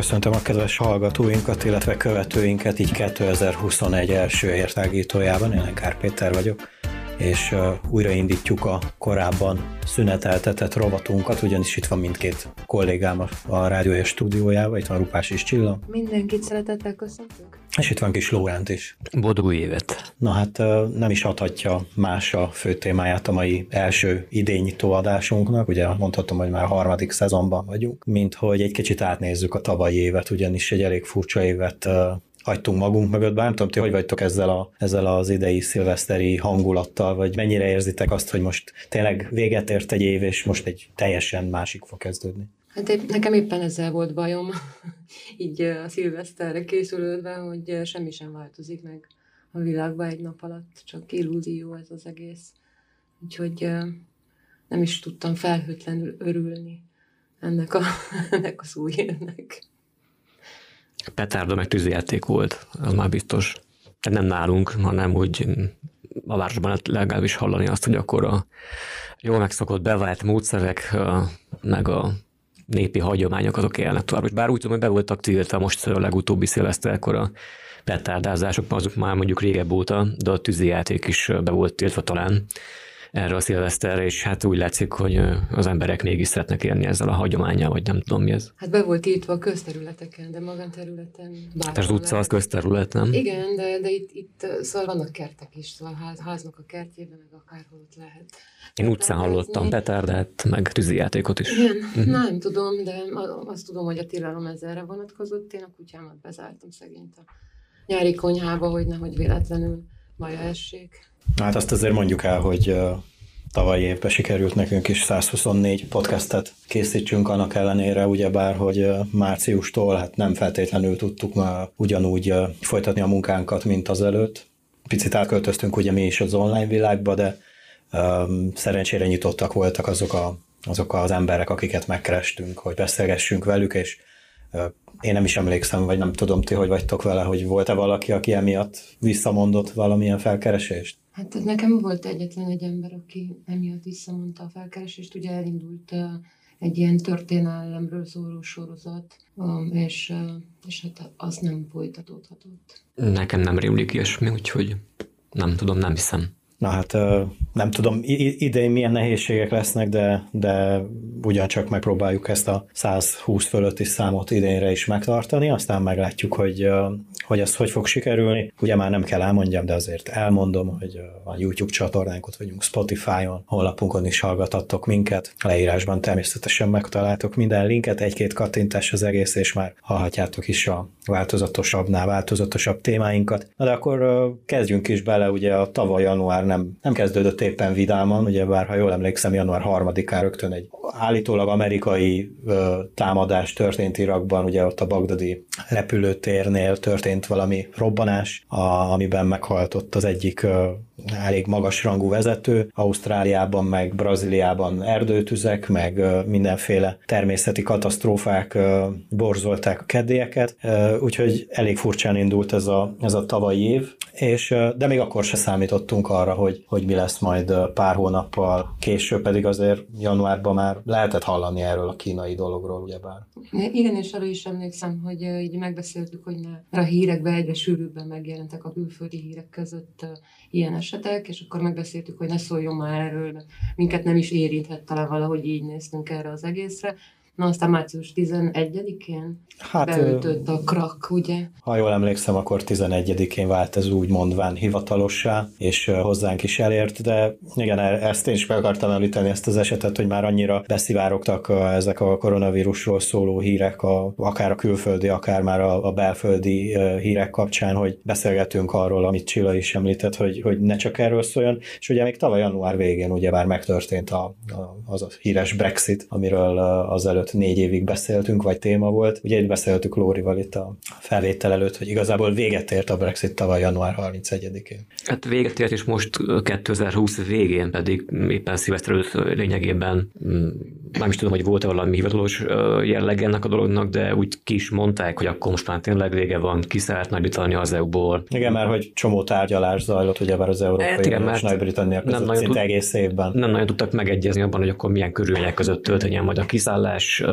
Köszöntöm a kedves hallgatóinkat, illetve követőinket így 2021 első értágítójában. Én Kár Péter vagyok és újraindítjuk a korábban szüneteltetett rovatunkat, ugyanis itt van mindkét kollégám a rádiója stúdiójában, itt van Rupás és Csilla. Mindenkit szeretettel köszöntök. És itt van kis Lóránt is. Boldog évet! Na hát nem is adhatja más a fő témáját a mai első idényító adásunknak, ugye mondhatom, hogy már a harmadik szezonban vagyunk, mint hogy egy kicsit átnézzük a tavalyi évet, ugyanis egy elég furcsa évet hagytunk magunk mögött, bár nem tudom, ti hogy vagytok ezzel, a, ezzel az idei szilveszteri hangulattal, vagy mennyire érzitek azt, hogy most tényleg véget ért egy év, és most egy teljesen másik fog kezdődni? Hát épp, nekem éppen ezzel volt bajom, így a szilveszterre készülődve, hogy semmi sem változik meg a világban egy nap alatt, csak illúzió ez az egész. Úgyhogy nem is tudtam felhőtlenül örülni ennek a, ennek a új petárda meg tűzijáték volt, az már biztos. Nem nálunk, hanem úgy a városban legalábbis hallani azt, hogy akkor a jól megszokott bevált módszerek, meg a népi hagyományok azok élnek tovább. És bár úgy tudom, hogy be voltak tiltva most a legutóbbi szilveszterkor a petárdázások, azok már mondjuk régebb óta, de a tűzijáték is be volt tiltva talán erre a szilveszterre, és hát úgy látszik, hogy az emberek mégis szeretnek élni ezzel a hagyományjal, vagy nem tudom mi ez. Hát be volt írtva a közterületeken, de magánterületen. Tehát az utca az közterület, nem? Igen, de, de itt, itt szóval vannak kertek is, szóval ház, háznak a kertjében, meg akárhol ott lehet. Én utcán hallottam petárdát, meg tűzijátékot is. Igen, uh-huh. nem tudom, de azt tudom, hogy a tilalom ezzelre vonatkozott. Én a kutyámat bezártam szegényt a nyári konyhába, hogy nehogy véletlenül baja essék. Hát azt azért mondjuk el, hogy tavalyi évben sikerült nekünk is 124 podcastet készítsünk annak ellenére, ugyebár, hogy márciustól hát nem feltétlenül tudtuk már ugyanúgy folytatni a munkánkat, mint az előtt. Picit átköltöztünk ugye mi is az online világba, de um, szerencsére nyitottak voltak azok, a, azok az emberek, akiket megkerestünk, hogy beszélgessünk velük, és én nem is emlékszem, vagy nem tudom ti, hogy vagytok vele, hogy volt-e valaki, aki emiatt visszamondott valamilyen felkeresést? Hát nekem volt egyetlen egy ember, aki emiatt visszamondta a felkeresést. Ugye elindult egy ilyen történelemről szóló sorozat, és, és hát az nem folytatódhatott. Nekem nem rémlik ilyesmi, úgyhogy nem tudom, nem hiszem. Na hát nem tudom idén milyen nehézségek lesznek, de, de ugyancsak megpróbáljuk ezt a 120 fölötti számot idénre is megtartani, aztán meglátjuk, hogy, hogy ez hogy fog sikerülni. Ugye már nem kell elmondjam, de azért elmondom, hogy a YouTube csatornánkot vagyunk Spotify-on, honlapunkon is hallgathattok minket, leírásban természetesen megtaláltok minden linket, egy-két kattintás az egész, és már hallhatjátok is a változatosabbnál változatosabb témáinkat. Na de akkor kezdjünk is bele, ugye a tavaly január nem, nem kezdődött éppen vidáman, ugye bár ha jól emlékszem, január 3-án rögtön egy állítólag amerikai ö, támadás történt Irakban, ugye ott a bagdadi repülőtérnél történt valami robbanás, a, amiben meghalt ott az egyik ö, elég magas rangú vezető, Ausztráliában meg Brazíliában erdőtüzek, meg mindenféle természeti katasztrófák borzolták a kedélyeket, úgyhogy elég furcsán indult ez a, ez a tavalyi év, és, de még akkor se számítottunk arra, hogy, hogy mi lesz majd pár hónappal később, pedig azért januárban már lehetett hallani erről a kínai dologról, ugyebár. Igen, és arra is emlékszem, hogy így megbeszéltük, hogy ne, a hírekben egyre sűrűbben megjelentek a külföldi hírek között ilyen esetek, és akkor megbeszéltük, hogy ne szóljon már erről, minket nem is érinthet talán valahogy így néztünk erre az egészre. Na aztán március 11-én hát, beütött a krak, ugye? Ha jól emlékszem, akkor 11-én vált ez úgy mondván hivatalossá, és hozzánk is elért, de igen, e- ezt én is meg akartam említeni ezt az esetet, hogy már annyira beszivárogtak ezek a koronavírusról szóló hírek, a, akár a külföldi, akár már a, a belföldi hírek kapcsán, hogy beszélgetünk arról, amit Csilla is említett, hogy, hogy ne csak erről szóljon, és ugye még tavaly január végén ugye már megtörtént a, a, az a híres Brexit, amiről négy évig beszéltünk, vagy téma volt. Ugye itt beszéltük Lórival itt a felvétel előtt, hogy igazából véget ért a Brexit tavaly január 31-én. Hát véget ért, és most 2020 végén pedig éppen szilveszter előtt lényegében nem is tudom, hogy volt-e valami hivatalos jelleg ennek a dolognak, de úgy ki is mondták, hogy akkor most már tényleg vége van, ki szállt Nagy-Britannia az EU-ból. Igen, mert hogy csomó tárgyalás zajlott, ugye már az Európai hát igen, és Nagy-Britannia között nem szinte tud, egész évben. Nem nagyon tudtak megegyezni abban, hogy akkor milyen körülmények között történjen majd a kiszállás, is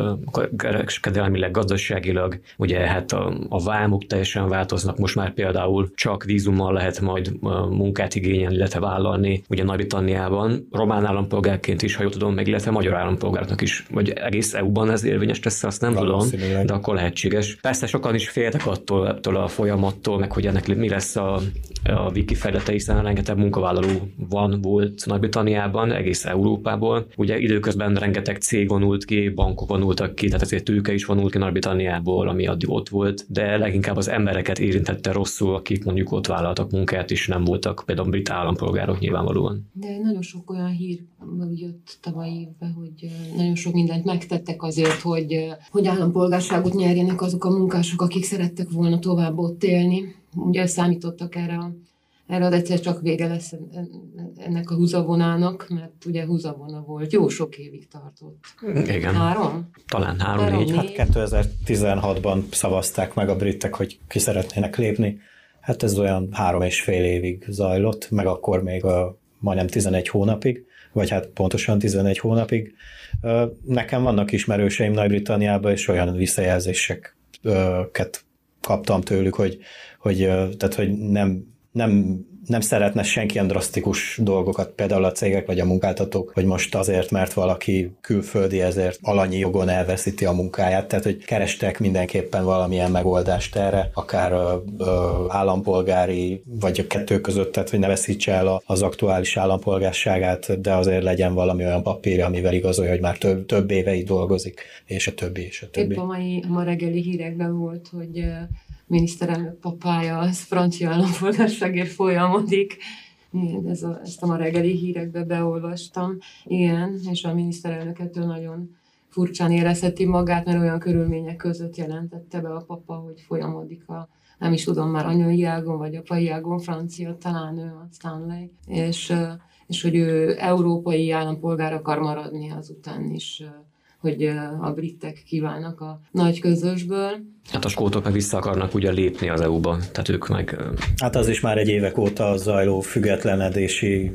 kereskedelmileg, gazdaságilag, ugye hát a, a vámok teljesen változnak, most már például csak vízummal lehet majd munkát igényelni, illetve vállalni, ugye Nagy-Britanniában, román állampolgárként is, ha jól tudom, meg illetve magyar állampolgárnak is, vagy egész EU-ban ez érvényes lesz, azt nem tudom, de akkor lehetséges. Persze sokan is féltek attól, attól a folyamattól, meg hogy ennek mi lesz a, a wiki fejlete, hiszen rengeteg munkavállaló van, volt Nagy-Britanniában, egész Európából. Ugye időközben rengeteg cég vonult ki, bankok vonultak ki, tehát ezért tőke is vonult ki Nagy-Britanniából, ami addig ott volt, de leginkább az embereket érintette rosszul, akik mondjuk ott vállaltak munkát, és nem voltak például brit állampolgárok nyilvánvalóan. De nagyon sok olyan hír jött tavaly évben, hogy nagyon sok mindent megtettek azért, hogy, hogy állampolgárságot nyerjenek azok a munkások, akik szerettek volna tovább ott élni. Ugye számítottak erre a erre egyszer csak vége lesz ennek a húzavonának, mert ugye húzavona volt, jó sok évig tartott. Igen. Három? Talán három-négy. Hát 2016-ban szavazták meg a britek, hogy ki szeretnének lépni. Hát ez olyan három és fél évig zajlott, meg akkor még a majdnem 11 hónapig, vagy hát pontosan 11 hónapig. Nekem vannak ismerőseim Nagy-Britanniában, és olyan visszajelzéseket kaptam tőlük, hogy, hogy, tehát, hogy nem nem, nem szeretne senki ilyen drasztikus dolgokat, például a cégek vagy a munkáltatók, hogy most azért, mert valaki külföldi, ezért alanyi jogon elveszíti a munkáját, tehát hogy kerestek mindenképpen valamilyen megoldást erre, akár ö, ö, állampolgári, vagy a kettő között, tehát hogy ne veszítse el az aktuális állampolgárságát, de azért legyen valami olyan papírja, amivel igazolja, hogy már több, több itt dolgozik, és a többi, és a többi. Épp a mai a ma reggeli hírekben volt, hogy miniszterelnök papája az francia állampolgárságért folyamodik. Én ez a, ezt a ma reggeli hírekbe beolvastam. Igen, és a miniszterelnök ettől nagyon furcsán érezheti magát, mert olyan körülmények között jelentette be a papa, hogy folyamodik a nem is tudom már anyai ágon, vagy apai ágon francia, talán ő Stanley, és, és hogy ő európai állampolgár akar maradni azután is, hogy a britek kívánnak a nagy közösből Hát a skótok meg vissza akarnak ugye lépni az EU-ba, tehát ők meg... Hát az is már egy évek óta zajló függetlenedési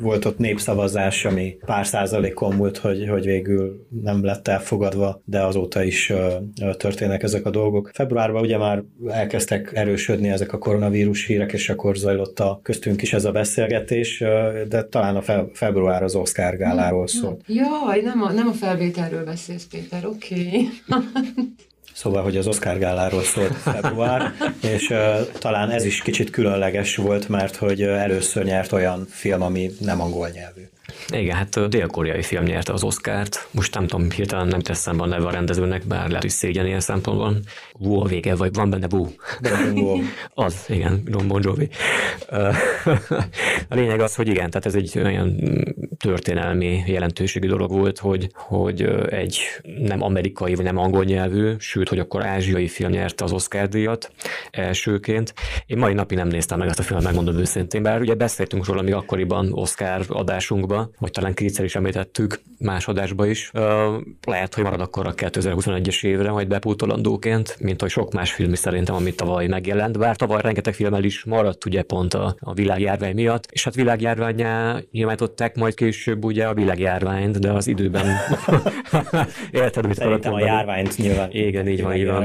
volt ott népszavazás, ami pár százalékon múlt, hogy, hogy végül nem lett elfogadva, de azóta is uh, történnek ezek a dolgok. Februárban ugye már elkezdtek erősödni ezek a koronavírus hírek, és akkor zajlott a köztünk is ez a beszélgetés, uh, de talán a fe, február az Oscar gáláról szólt. Jaj, nem a, nem a felvételről beszélsz, Péter, oké. Okay. Szóval, hogy az Oscar gáláról szólt február, és uh, talán ez is kicsit különleges volt, mert hogy először nyert olyan film, ami nem angol nyelvű. Igen, hát dél-koreai film nyerte az Oscárt. Most nem tudom, hirtelen nem teszem a neve a rendezőnek, bár lehet, hogy szégyen ilyen szempontból. Wu a vége, vagy van benne Wu. az, igen, Ron Bon Jovi. a lényeg az, hogy igen, tehát ez egy olyan történelmi jelentőségű dolog volt, hogy, hogy egy nem amerikai, vagy nem angol nyelvű, sőt, hogy akkor ázsiai film nyerte az Oscar díjat elsőként. Én mai napig nem néztem meg ezt a filmet, megmondom őszintén, bár ugye beszéltünk róla még akkoriban Oscar adásunkban, vagy talán kétszer is említettük más adásba is. Lehet, hogy marad akkor a 2021-es évre majd bepótolandóként, mint hogy sok más film is szerintem, amit tavaly megjelent, bár tavaly rengeteg filmmel is maradt ugye pont a, a világjárvány miatt, és hát világjárványá nyilvánították majd később ugye a világjárványt, de az időben érted, mit Szerintem a járványt nyilván. Igen, így van, így van.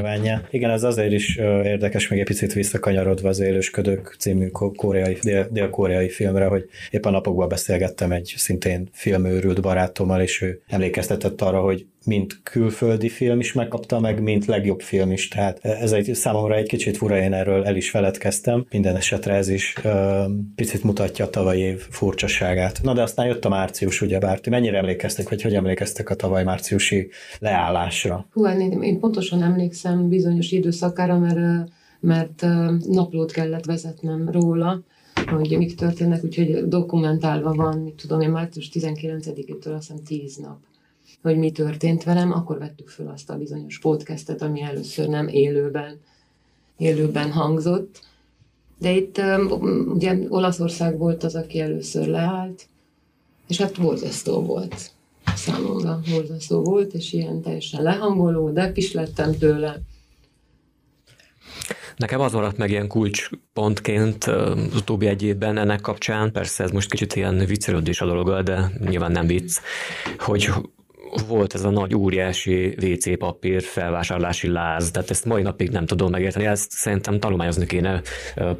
Igen, ez azért is érdekes, még egy picit visszakanyarodva az Élősködők című koreai, dél, dél-koreai filmre, hogy épp a napokban beszélgettem egy szintén filmőrült barátommal, és ő emlékeztetett arra, hogy mint külföldi film is megkapta meg, mint legjobb film is. Tehát ez egy számomra egy kicsit fura, én erről el is feledkeztem. Minden esetre ez is ö, picit mutatja a tavalyi év furcsaságát. Na de aztán jött a március, ugye bár ti mennyire emlékeztek, vagy hogy emlékeztek a tavaly márciusi leállásra? Hú, hát én, én pontosan emlékszem bizonyos időszakára, mert, mert naplót kellett vezetnem róla, hogy mik történnek, úgyhogy dokumentálva van, mit tudom én, március 19-től azt hiszem 10 nap hogy mi történt velem, akkor vettük föl azt a bizonyos podcastet, ami először nem élőben, élőben hangzott. De itt ugye Olaszország volt az, aki először leállt, és hát borzasztó volt számomra, borzasztó volt, és ilyen teljesen lehangoló, de is lettem tőle. Nekem az maradt meg ilyen kulcspontként az utóbbi egy évben ennek kapcsán, persze ez most kicsit ilyen viccelődés a dolog, de nyilván nem vicc, hogy volt ez a nagy óriási WC papír felvásárlási láz, tehát ezt mai napig nem tudom megérteni, ezt szerintem tanulmányozni kéne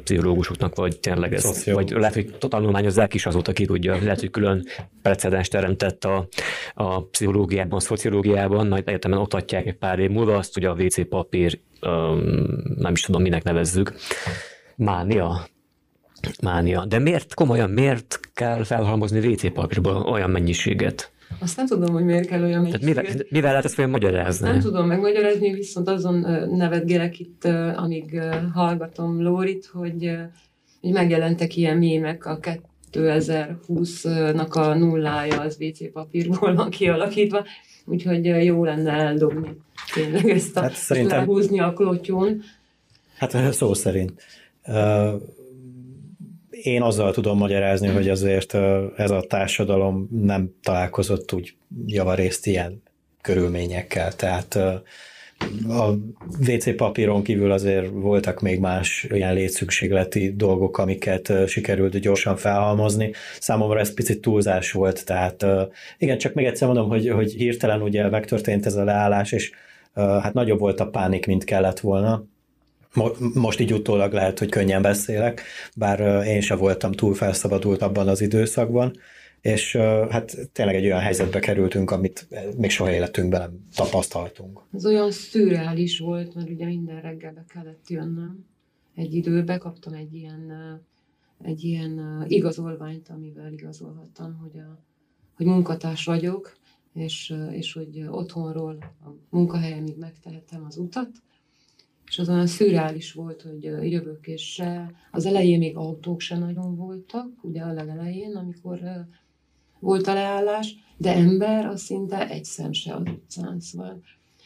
pszichológusoknak, vagy tényleg ez, vagy lehet, hogy tanulmányozzák is azóta ki tudja, lehet, hogy külön precedens teremtett a, a pszichológiában, a szociológiában, majd egyetemen oktatják egy pár év múlva azt, hogy a WC papír, nem is tudom, minek nevezzük, mánia, mánia. De miért, komolyan, miért kell felhalmozni WC papírból olyan mennyiséget? Azt nem tudom, hogy miért kell olyan Tehát mivel, mivel lehet ezt olyan magyarázni? Nem tudom megmagyarázni, viszont azon nevetgélek itt, amíg hallgatom Lórit, hogy, hogy megjelentek ilyen mémek a 2020-nak a nullája az WC papírból van kialakítva, úgyhogy jó lenne eldobni tényleg ezt a, hát szerintem... lehúzni a klotyón. Hát szó szerint én azzal tudom magyarázni, hogy azért ez a társadalom nem találkozott úgy javarészt ilyen körülményekkel, tehát a WC papíron kívül azért voltak még más olyan létszükségleti dolgok, amiket sikerült gyorsan felhalmozni. Számomra ez picit túlzás volt, tehát igen, csak még egyszer mondom, hogy, hogy hirtelen ugye megtörtént ez a leállás, és hát nagyobb volt a pánik, mint kellett volna most így utólag lehet, hogy könnyen beszélek, bár én sem voltam túl felszabadult abban az időszakban, és hát tényleg egy olyan helyzetbe kerültünk, amit még soha életünkben nem tapasztaltunk. Ez olyan szürreális volt, mert ugye minden reggel be kellett jönnöm. Egy időbe kaptam egy ilyen, egy ilyen igazolványt, amivel igazolhattam, hogy, a, hogy munkatárs vagyok, és, és hogy otthonról a munkahelyemig megtehetem az utat, és az olyan szürreális volt, hogy jövök, és az elején még autók se nagyon voltak, ugye a legelején, amikor volt a leállás, de ember az szinte egy szem se az utcán, szóval.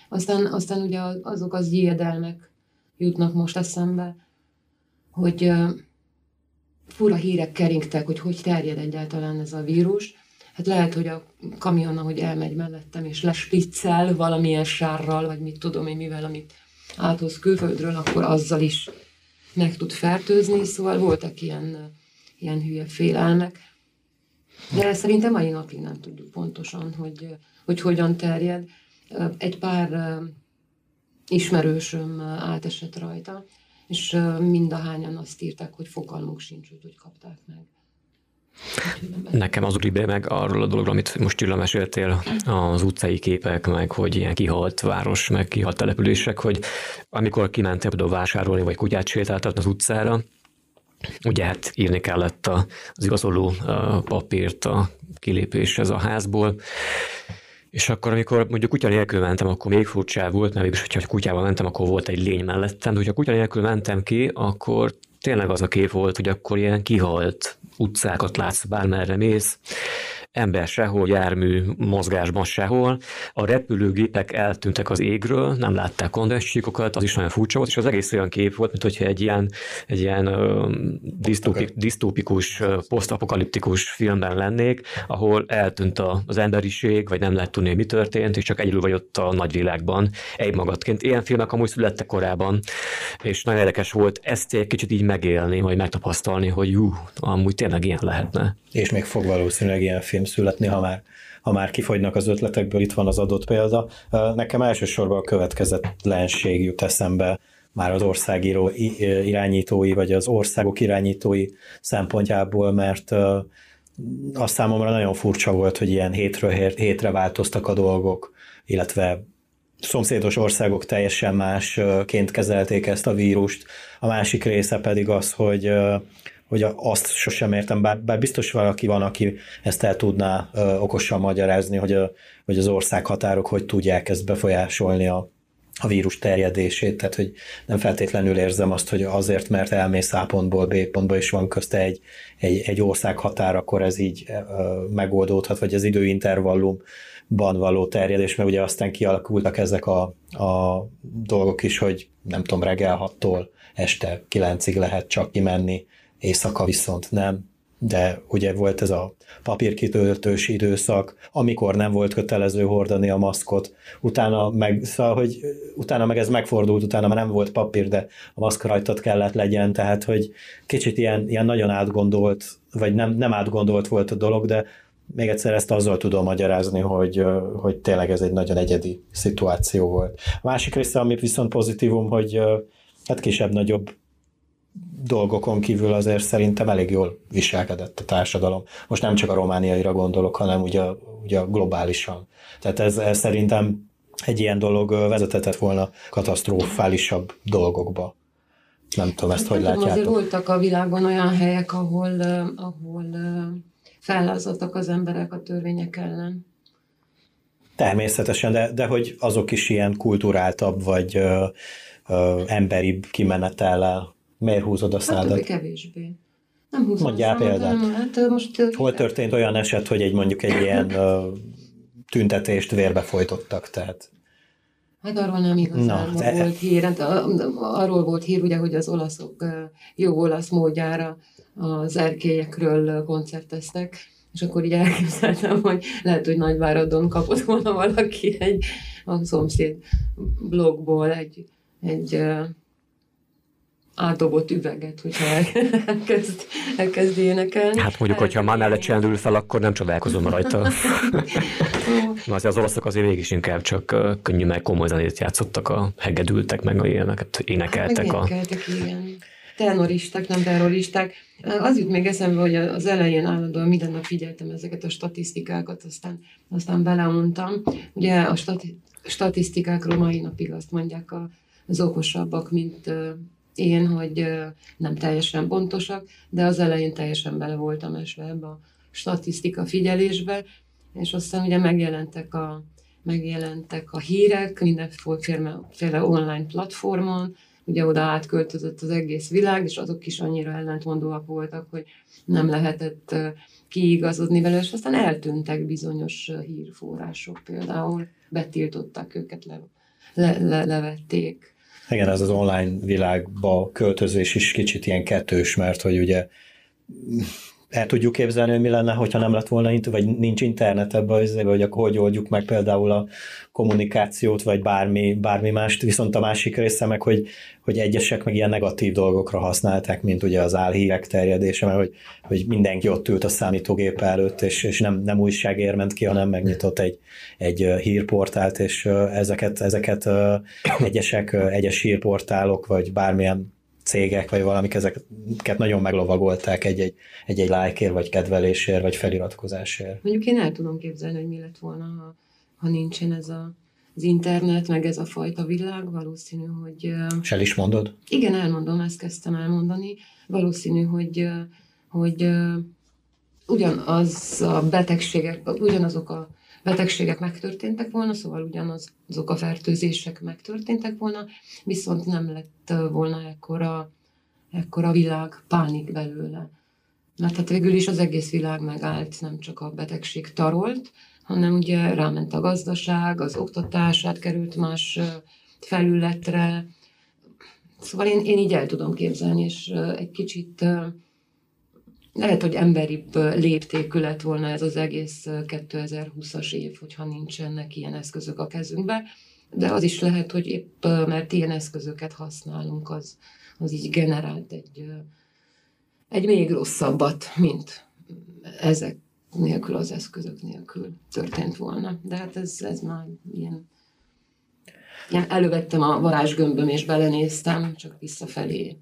Aztán, aztán ugye azok az gyédelmek jutnak most eszembe, hogy fura hírek keringtek, hogy hogy terjed egyáltalán ez a vírus. Hát lehet, hogy a kamion, ahogy elmegy mellettem, és lespiccel valamilyen sárral, vagy mit tudom én mivel, amit áthoz külföldről, akkor azzal is meg tud fertőzni, szóval voltak ilyen, ilyen hülye félelmek. De szerintem mai napig nem tudjuk pontosan, hogy, hogy hogyan terjed. Egy pár ismerősöm átesett rajta, és mind a hányan azt írták, hogy fogalmuk sincs, hogy hogy kapták meg. Nekem az ugrik meg arról a dologról, amit most Csilla meséltél, az utcai képek, meg hogy ilyen kihalt város, meg kihalt települések, hogy amikor kimentem például vásárolni, vagy kutyát sétáltatni az utcára, ugye hát írni kellett az igazoló papírt a kilépéshez a házból, és akkor, amikor mondjuk kutya nélkül mentem, akkor még furcsább volt, mert mégis, hogyha kutyával mentem, akkor volt egy lény mellettem, de hogyha kutya nélkül mentem ki, akkor tényleg az a kép volt, hogy akkor ilyen kihalt utcákat látsz, bármerre mész, ember sehol, jármű mozgásban sehol. A repülőgépek eltűntek az égről, nem látták kondenscsíkokat, az is nagyon furcsa volt, és az egész olyan kép volt, mint hogyha egy ilyen, egy ilyen uh, disztópik, disztópikus, uh, posztapokaliptikus filmben lennék, ahol eltűnt a, az emberiség, vagy nem lehet tudni, mi történt, és csak egyedül vagy ott a nagyvilágban, egymagadként. Ilyen filmek amúgy születtek korábban, és nagyon érdekes volt ezt egy kicsit így megélni, vagy megtapasztalni, hogy jú, amúgy tényleg ilyen lehetne. És még fog valószínűleg ilyen film film születni, ha már, ha már kifogynak az ötletekből, itt van az adott példa. Nekem elsősorban a következetlenség jut eszembe, már az országíró irányítói, vagy az országok irányítói szempontjából, mert az számomra nagyon furcsa volt, hogy ilyen hétről hétre változtak a dolgok, illetve szomszédos országok teljesen másként kezelték ezt a vírust. A másik része pedig az, hogy hogy azt sosem értem, bár, bár biztos valaki van, aki ezt el tudná ö, okosan magyarázni, hogy, a, hogy az országhatárok hogy tudják ezt befolyásolni a, a vírus terjedését, tehát hogy nem feltétlenül érzem azt, hogy azért, mert elmész A pontból B pontba, és van közte egy, egy, egy ország határ, akkor ez így ö, megoldódhat, vagy az időintervallumban való terjedés, mert ugye aztán kialakultak ezek a, a dolgok is, hogy nem tudom, reggel 6-tól este 9-ig lehet csak kimenni, éjszaka viszont nem, de ugye volt ez a papírkitöltős időszak, amikor nem volt kötelező hordani a maszkot, utána meg, szóval, hogy utána meg ez megfordult, utána már nem volt papír, de a maszk rajtad kellett legyen, tehát hogy kicsit ilyen, ilyen nagyon átgondolt, vagy nem, nem átgondolt volt a dolog, de még egyszer ezt azzal tudom magyarázni, hogy, hogy tényleg ez egy nagyon egyedi szituáció volt. A másik része, ami viszont pozitívum, hogy hát kisebb-nagyobb dolgokon kívül azért szerintem elég jól viselkedett a társadalom. Most nem csak a romániaira gondolok, hanem ugye, ugye globálisan. Tehát ez, ez szerintem egy ilyen dolog vezethetett volna katasztrofálisabb dolgokba. Nem tudom, ezt hogy látjátok. Azért voltak a világon olyan helyek, ahol, ahol fellázadtak az emberek a törvények ellen. Természetesen, de, de hogy azok is ilyen kulturáltabb, vagy ö, ö, emberibb kimenetellel. Miért húzod a szádat? Hát, kevésbé. Nem húzom Mondjál példát. Hát, most, Hol történt olyan eset, hogy egy mondjuk egy ilyen ö, tüntetést vérbe folytottak, tehát Hát arról nem igazán Na, de... volt hír. Hát, arról volt hír, ugye, hogy az olaszok jó olasz módjára az erkélyekről koncerteztek, és akkor így elképzeltem, hogy lehet, hogy Nagyváradon kapott volna valaki egy a szomszéd blogból egy, egy átdobott üveget, hogyha elkezd, elkezd énekelni. Hát mondjuk, hogyha már mellett csendül fel, akkor nem csodálkozom rajta. Na, azért az olaszok azért mégis inkább csak könnyű meg komoly zenét játszottak, a hegedültek, meg a ilyeneket énekeltek. Hát, meg a... igen. Tenoristák, nem terroristák. Az jut még eszembe, hogy az elején állandóan minden nap figyeltem ezeket a statisztikákat, aztán, aztán beleuntam. Ugye a stati- statisztikákról mai napig azt mondják a, az okosabbak, mint én, hogy nem teljesen pontosak, de az elején teljesen bele voltam esve ebbe a statisztika figyelésbe, és aztán ugye megjelentek a, megjelentek a hírek mindenféle online platformon, ugye oda átköltözött az egész világ, és azok is annyira ellentmondóak voltak, hogy nem lehetett kiigazodni vele, és aztán eltűntek bizonyos hírforrások például, betiltották őket, le, le, le, levették. Igen, ez az online világba költözés is kicsit ilyen kettős, mert hogy ugye el tudjuk képzelni, hogy mi lenne, hogyha nem lett volna, vagy nincs internet ebbe az hogy akkor hogy oldjuk meg például a kommunikációt, vagy bármi, bármi mást, viszont a másik része meg, hogy, hogy egyesek meg ilyen negatív dolgokra használták, mint ugye az álhírek terjedése, mert hogy, hogy mindenki ott ült a számítógép előtt, és, és nem, nem újságér ment ki, hanem megnyitott egy, egy hírportált, és ezeket, ezeket egyesek, egyes hírportálok, vagy bármilyen cégek, vagy valamik ezeket nagyon meglovagolták egy-egy, egy-egy lájkért, vagy kedvelésért, vagy feliratkozásért. Mondjuk én el tudom képzelni, hogy mi lett volna, ha, ha nincsen ez a, az internet, meg ez a fajta világ, valószínű, hogy... És el is mondod? Igen, elmondom, ezt kezdtem elmondani. Valószínű, hogy, hogy ugyanaz a betegségek, ugyanazok a betegségek megtörténtek volna, szóval ugyanaz azok a fertőzések megtörténtek volna, viszont nem lett volna ekkora, ekkora világ pánik belőle. Mert hát végül is az egész világ megállt, nem csak a betegség tarolt, hanem ugye ráment a gazdaság, az oktatás átkerült más felületre. Szóval én, én így el tudom képzelni, és egy kicsit lehet, hogy emberibb léptékű lett volna ez az egész 2020-as év, hogyha nincsenek ilyen eszközök a kezünkbe, de az is lehet, hogy épp mert ilyen eszközöket használunk, az, az így generált egy, egy még rosszabbat, mint ezek nélkül, az eszközök nélkül történt volna. De hát ez, ez már ilyen, ilyen elővettem a varázsgömböm és belenéztem, csak visszafelé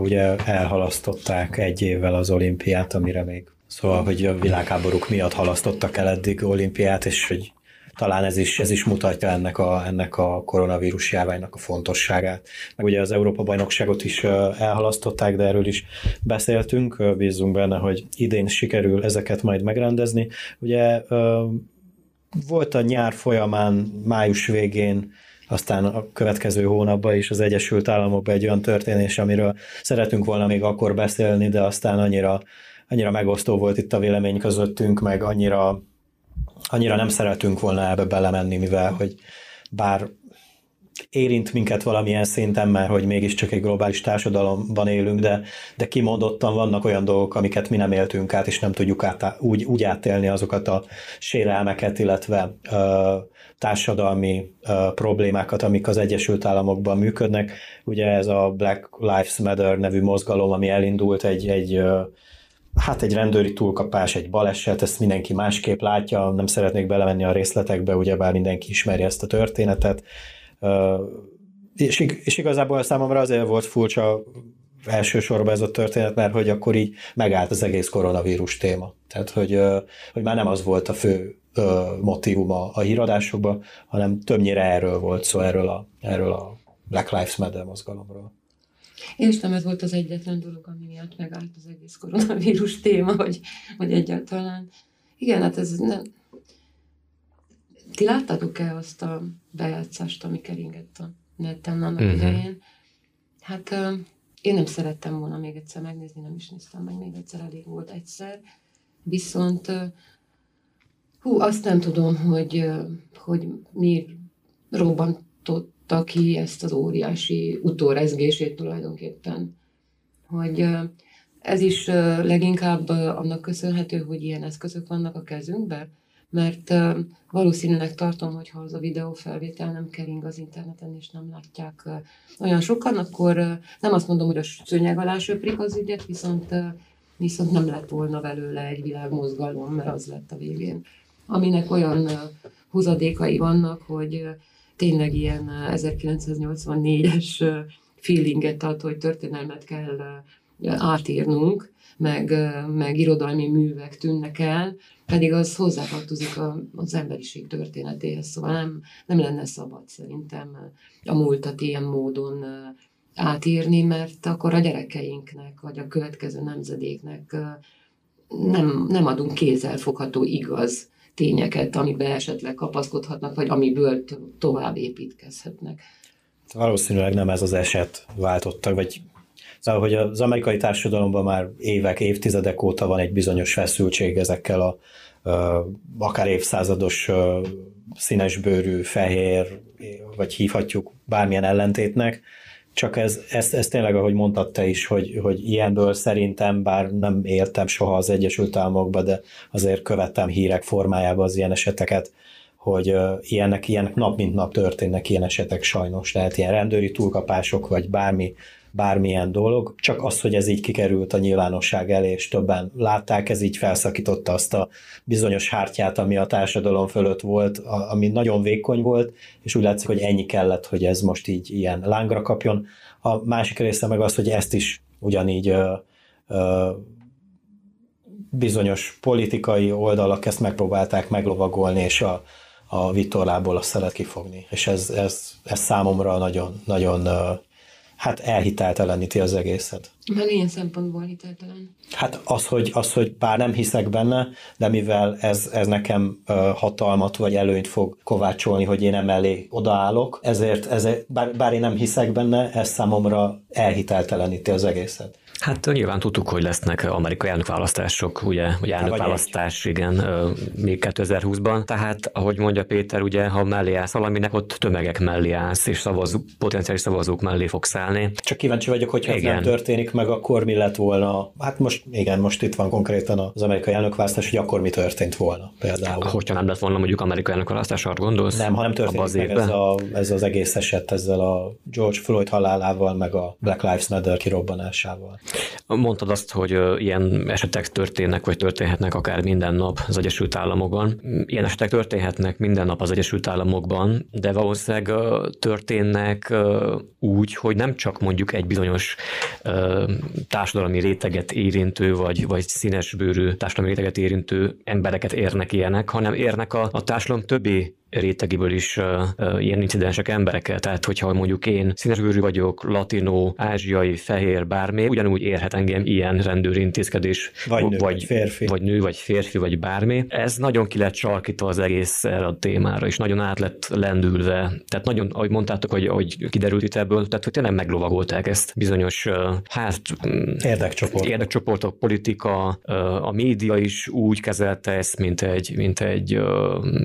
ugye elhalasztották egy évvel az olimpiát, amire még Szóval, hogy a világháborúk miatt halasztottak el eddig olimpiát, és hogy talán ez is, ez is mutatja ennek a, ennek a koronavírus járványnak a fontosságát. Meg ugye az Európa-bajnokságot is elhalasztották, de erről is beszéltünk, bízunk benne, hogy idén sikerül ezeket majd megrendezni. Ugye volt a nyár folyamán, május végén aztán a következő hónapban is az Egyesült Államokban egy olyan történés, amiről szeretünk volna még akkor beszélni, de aztán annyira, annyira megosztó volt itt a vélemény közöttünk, meg annyira, annyira nem szeretünk volna ebbe belemenni, mivel hogy bár érint minket valamilyen szinten, mert hogy mégiscsak egy globális társadalomban élünk, de, de kimondottan vannak olyan dolgok, amiket mi nem éltünk át, és nem tudjuk át, úgy, úgy átélni azokat a sérelmeket, illetve ö, társadalmi ö, problémákat, amik az Egyesült Államokban működnek. Ugye ez a Black Lives Matter nevű mozgalom, ami elindult egy, egy ö, hát egy rendőri túlkapás, egy baleset, ezt mindenki másképp látja, nem szeretnék belemenni a részletekbe, ugyebár mindenki ismeri ezt a történetet. És, és igazából számomra azért volt furcsa elsősorban ez a történet, mert hogy akkor így megállt az egész koronavírus téma. Tehát, hogy, hogy már nem az volt a fő motivuma a híradásokban, hanem többnyire erről volt szó, erről a, erről a Black Lives Matter mozgalomról. Én is nem ez volt az egyetlen dolog, ami miatt megállt az egész koronavírus téma, vagy, vagy egyáltalán. Igen, hát ez nem... Ti láttátok-e azt a bejátszást, ami keringett a neten annak uh-huh. idején? Hát én nem szerettem volna még egyszer megnézni, nem is néztem meg még egyszer, elég volt egyszer. Viszont hú, azt nem tudom, hogy, hogy mi robbantotta ki ezt az óriási utórezgését tulajdonképpen. Hogy ez is leginkább annak köszönhető, hogy ilyen eszközök vannak a kezünkben, mert valószínűleg tartom, hogy ha az a videó felvétel nem kering az interneten, és nem látják olyan sokan, akkor nem azt mondom, hogy a szőnyeg alá söprik az ügyet, viszont, viszont nem lett volna belőle egy világmozgalom, mert az lett a végén. Aminek olyan húzadékai vannak, hogy tényleg ilyen 1984-es feelinget ad, hogy történelmet kell átírnunk, meg, meg irodalmi művek tűnnek el, pedig az hozzátartozik az emberiség történetéhez, szóval nem, nem lenne szabad szerintem a múltat ilyen módon átírni, mert akkor a gyerekeinknek, vagy a következő nemzedéknek nem, nem adunk kézzelfogható igaz tényeket, amiben esetleg kapaszkodhatnak, vagy amiből tovább építkezhetnek. Valószínűleg nem ez az eset váltotta, vagy Szóval, hogy az amerikai társadalomban már évek, évtizedek óta van egy bizonyos feszültség ezekkel a akár évszázados színesbőrű, fehér, vagy hívhatjuk bármilyen ellentétnek, csak ez, ez, ez tényleg, ahogy mondtad te is, hogy, hogy ilyenből szerintem, bár nem értem soha az Egyesült Államokba, de azért követtem hírek formájában az ilyen eseteket, hogy ilyenek, ilyenek nap mint nap történnek ilyen esetek sajnos, tehát ilyen rendőri túlkapások, vagy bármi bármilyen dolog, csak az, hogy ez így kikerült a nyilvánosság elé, és többen látták, ez így felszakította azt a bizonyos hártyát, ami a társadalom fölött volt, ami nagyon vékony volt, és úgy látszik, hogy ennyi kellett, hogy ez most így ilyen lángra kapjon. A másik része meg az, hogy ezt is ugyanígy ö, ö, bizonyos politikai oldalak ezt megpróbálták meglovagolni, és a, a vitorlából a szelet kifogni. És ez, ez, ez számomra nagyon, nagyon hát elhitelteleníti az egészet. Mert ilyen szempontból hiteltelen? Hát az, hogy, az, hogy bár nem hiszek benne, de mivel ez, ez nekem hatalmat vagy előnyt fog kovácsolni, hogy én emellé odaállok, ezért, ezért bár, bár én nem hiszek benne, ez számomra elhitelteleníti az egészet. Hát nyilván tudtuk, hogy lesznek amerikai elnökválasztások, ugye, vagy elnökválasztás, igen, még 2020-ban. Tehát, ahogy mondja Péter, ugye, ha mellé állsz valaminek, ott tömegek mellé állsz, és szavazó, potenciális szavazók mellé fogsz állni. Csak kíváncsi vagyok, hogy ez nem történik meg, akkor mi lett volna? Hát most, igen, most itt van konkrétan az amerikai elnökválasztás, hogy akkor mi történt volna például. Hogyha nem lett volna mondjuk amerikai elnökválasztás, arra gondolsz? Nem, ha nem történik meg ez, a, ez az egész eset ezzel a George Floyd halálával, meg a Black Lives Matter kirobbanásával. Mondtad azt, hogy ilyen esetek történnek, vagy történhetnek akár minden nap az Egyesült Államokban. Ilyen esetek történhetnek minden nap az Egyesült Államokban, de valószínűleg történnek úgy, hogy nem csak mondjuk egy bizonyos társadalmi réteget érintő, vagy, vagy színesbőrű társadalmi réteget érintő embereket érnek ilyenek, hanem érnek a, a társadalom többi rétegiből is uh, uh, ilyen incidensek emberekkel. Tehát, hogyha mondjuk én színesbőrű vagyok, latinó, ázsiai, fehér, bármi, ugyanúgy érhet engem ilyen rendőri intézkedés. Vagy nő, vagy, vagy férfi. Vagy nő, vagy férfi, vagy bármi. Ez nagyon ki lett sarkítva az egész erre a témára, és nagyon át lett lendülve. Tehát nagyon, ahogy mondtátok, hogy, hogy kiderült itt ebből, tehát hogy tényleg meglovagolták ezt bizonyos, uh, hát érdekcsoportok. érdekcsoportok, politika, a média is úgy kezelte ezt, mint egy, mint egy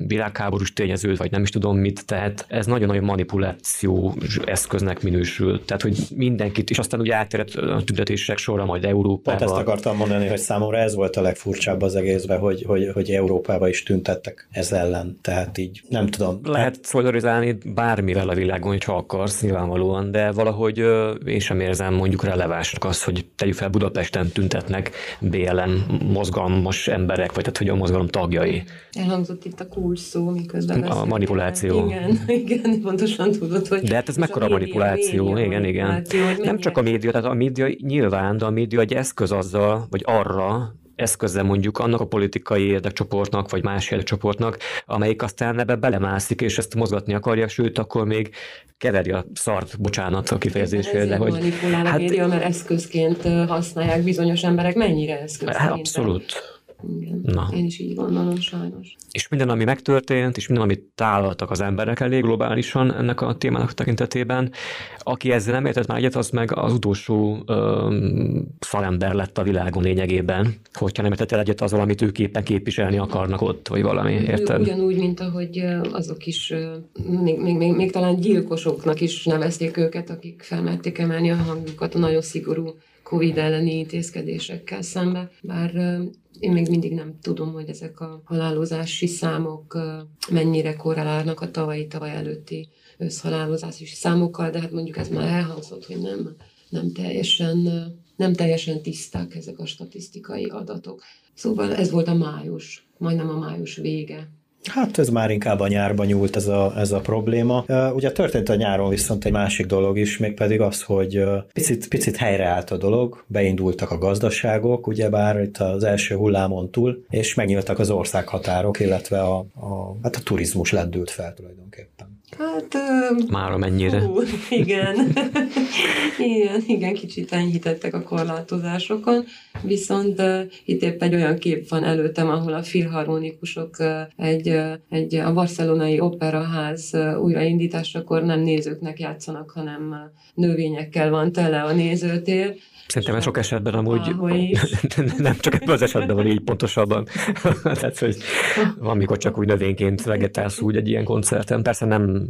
világháborús tény, tényezőt, vagy nem is tudom mit, tehát ez nagyon-nagyon manipuláció eszköznek minősül. Tehát, hogy mindenkit, és aztán ugye átterett a tüntetések sorra majd Európába. Pont ezt akartam mondani, hogy számomra ez volt a legfurcsább az egészben, hogy, hogy, hogy Európába is tüntettek ez ellen. Tehát így nem tudom. Lehet szolidarizálni bármivel a világon, hogy ha akarsz, nyilvánvalóan, de valahogy én sem érzem mondjuk relevásnak az, hogy tegyük fel Budapesten tüntetnek BLM mozgalmas emberek, vagy tehát hogy a mozgalom tagjai. Elhangzott itt a kulcs szó, miközben A manipuláció. Igen, igen, pontosan tudod, hogy... De hát ez mekkora manipuláció, média, igen, igen. Manipuláció, Nem csak a média, tehát a média nyilván, de a média egy eszköz azzal, vagy arra, eszköze mondjuk annak a politikai érdekcsoportnak, vagy más érdekcsoportnak, amelyik aztán ebbe belemászik, és ezt mozgatni akarja, sőt, akkor még keveri a szart, bocsánat a kifejezésére. De hogy, hát, média, mert eszközként használják bizonyos emberek, mennyire eszköz hát, Abszolút. Igen, Na. én is így gondolom sajnos. És minden, ami megtörtént, és minden, amit tálaltak az emberek elég globálisan ennek a témának tekintetében, aki ezzel nem értett már egyet, az meg az utolsó öm, szalember lett a világon lényegében, hogyha nem értett el egyet azzal, amit ők éppen képviselni akarnak ott, vagy valami, érted? Ugyanúgy, mint ahogy azok is, még, még, még, még talán gyilkosoknak is nevezték őket, akik felmerték emelni a hangjukat a nagyon szigorú Covid elleni intézkedésekkel szembe, bár én még mindig nem tudom, hogy ezek a halálozási számok mennyire korrelálnak a tavalyi, tavaly előtti összhalálozási számokkal, de hát mondjuk ez már elhangzott, hogy nem, nem teljesen nem teljesen tiszták ezek a statisztikai adatok. Szóval ez volt a május, majdnem a május vége. Hát ez már inkább a nyárban nyúlt ez a, ez a probléma. Ugye történt a nyáron viszont egy másik dolog is, mégpedig az, hogy picit, picit helyreállt a dolog, beindultak a gazdaságok, ugyebár itt az első hullámon túl, és megnyíltak az országhatárok, illetve a, a, hát a turizmus lendült fel tulajdonképpen. Hát... Már mennyire? Hú, igen. igen, igen, kicsit enyhítettek a korlátozásokon, viszont itt épp egy olyan kép van előttem, ahol a filharmonikusok egy, egy a barcelonai operaház újraindításakor nem nézőknek játszanak, hanem növényekkel van tele a nézőtér, Szerintem sok esetben amúgy nem csak ebben az esetben van így pontosabban. Tehát, hogy van, mikor csak úgy növényként vegetálsz úgy egy ilyen koncerten. Persze nem,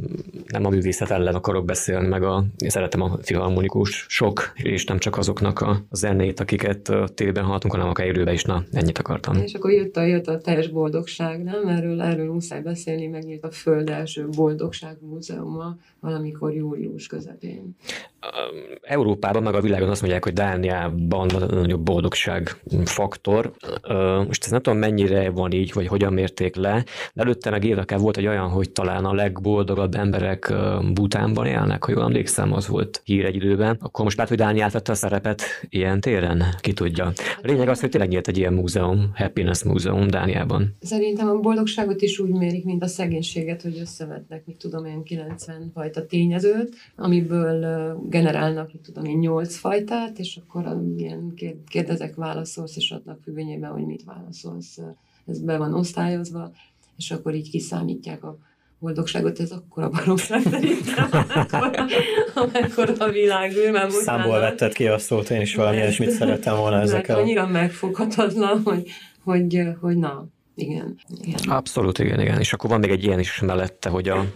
nem a művészet ellen akarok beszélni, meg a, én szeretem a filharmonikus sok, és nem csak azoknak a zenét, akiket tévében hallottunk, hanem akár élőben is. Na, ennyit akartam. És akkor jött a, jött a teljes boldogság, nem? Erről, erről muszáj beszélni, megnyílt a Föld első boldogság múzeuma valamikor július közepén. Európában, meg a világon azt mondják, hogy Dániában van a nagyobb boldogság faktor. Most ez nem tudom mennyire van így, vagy hogyan mérték le, de előtte meg évekkel volt egy olyan, hogy talán a legboldogabb emberek Butánban élnek, ha jól emlékszem, az volt hír egy időben. Akkor most lehet, hogy Dánia átvette a szerepet ilyen téren, ki tudja. A lényeg az, hogy tényleg nyílt egy ilyen múzeum, Happiness Múzeum Dániában. Szerintem a boldogságot is úgy mérik, mint a szegénységet, hogy összevetnek, mit tudom én, 90 fajta tényezőt, amiből generálnak, mit tudom én, nyolc fajtát, és akkor ilyen kérdezek, válaszolsz, és adnak függvényében, hogy mit válaszolsz. Ez be van osztályozva, és akkor így kiszámítják a boldogságot, ez akkora baromság szerintem, amekkora, a világűr. Mert Számból vetted ki a szót, én is valami és mit szerettem volna ezekkel. Mert annyira megfoghatatlan, hogy, hogy, hogy na, igen, igen. Abszolút, igen, igen. És akkor van még egy ilyen is mellette, hogy a,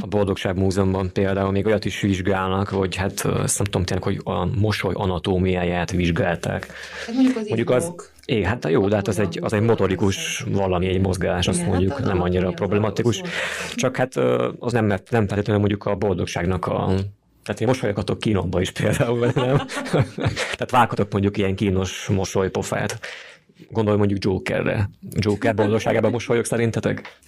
a Boldogság Múzeumban például még olyat is vizsgálnak, hogy hát azt nem tudom tényleg, hogy a mosoly anatómiáját vizsgálták. Hát mondjuk az, mondjuk az É, hát jó, de hát az egy, az egy motorikus valami, egy mozgás, azt mondjuk hát nem annyira problematikus. Csak hát az nem, nem feltétlenül mondjuk a boldogságnak a tehát én mosolyogatok kínomba is például, nem? Tehát vághatok mondjuk ilyen kínos mosolypofát. Gondolj mondjuk Jokerre. Joker boldogságában mosolyog szerintetek?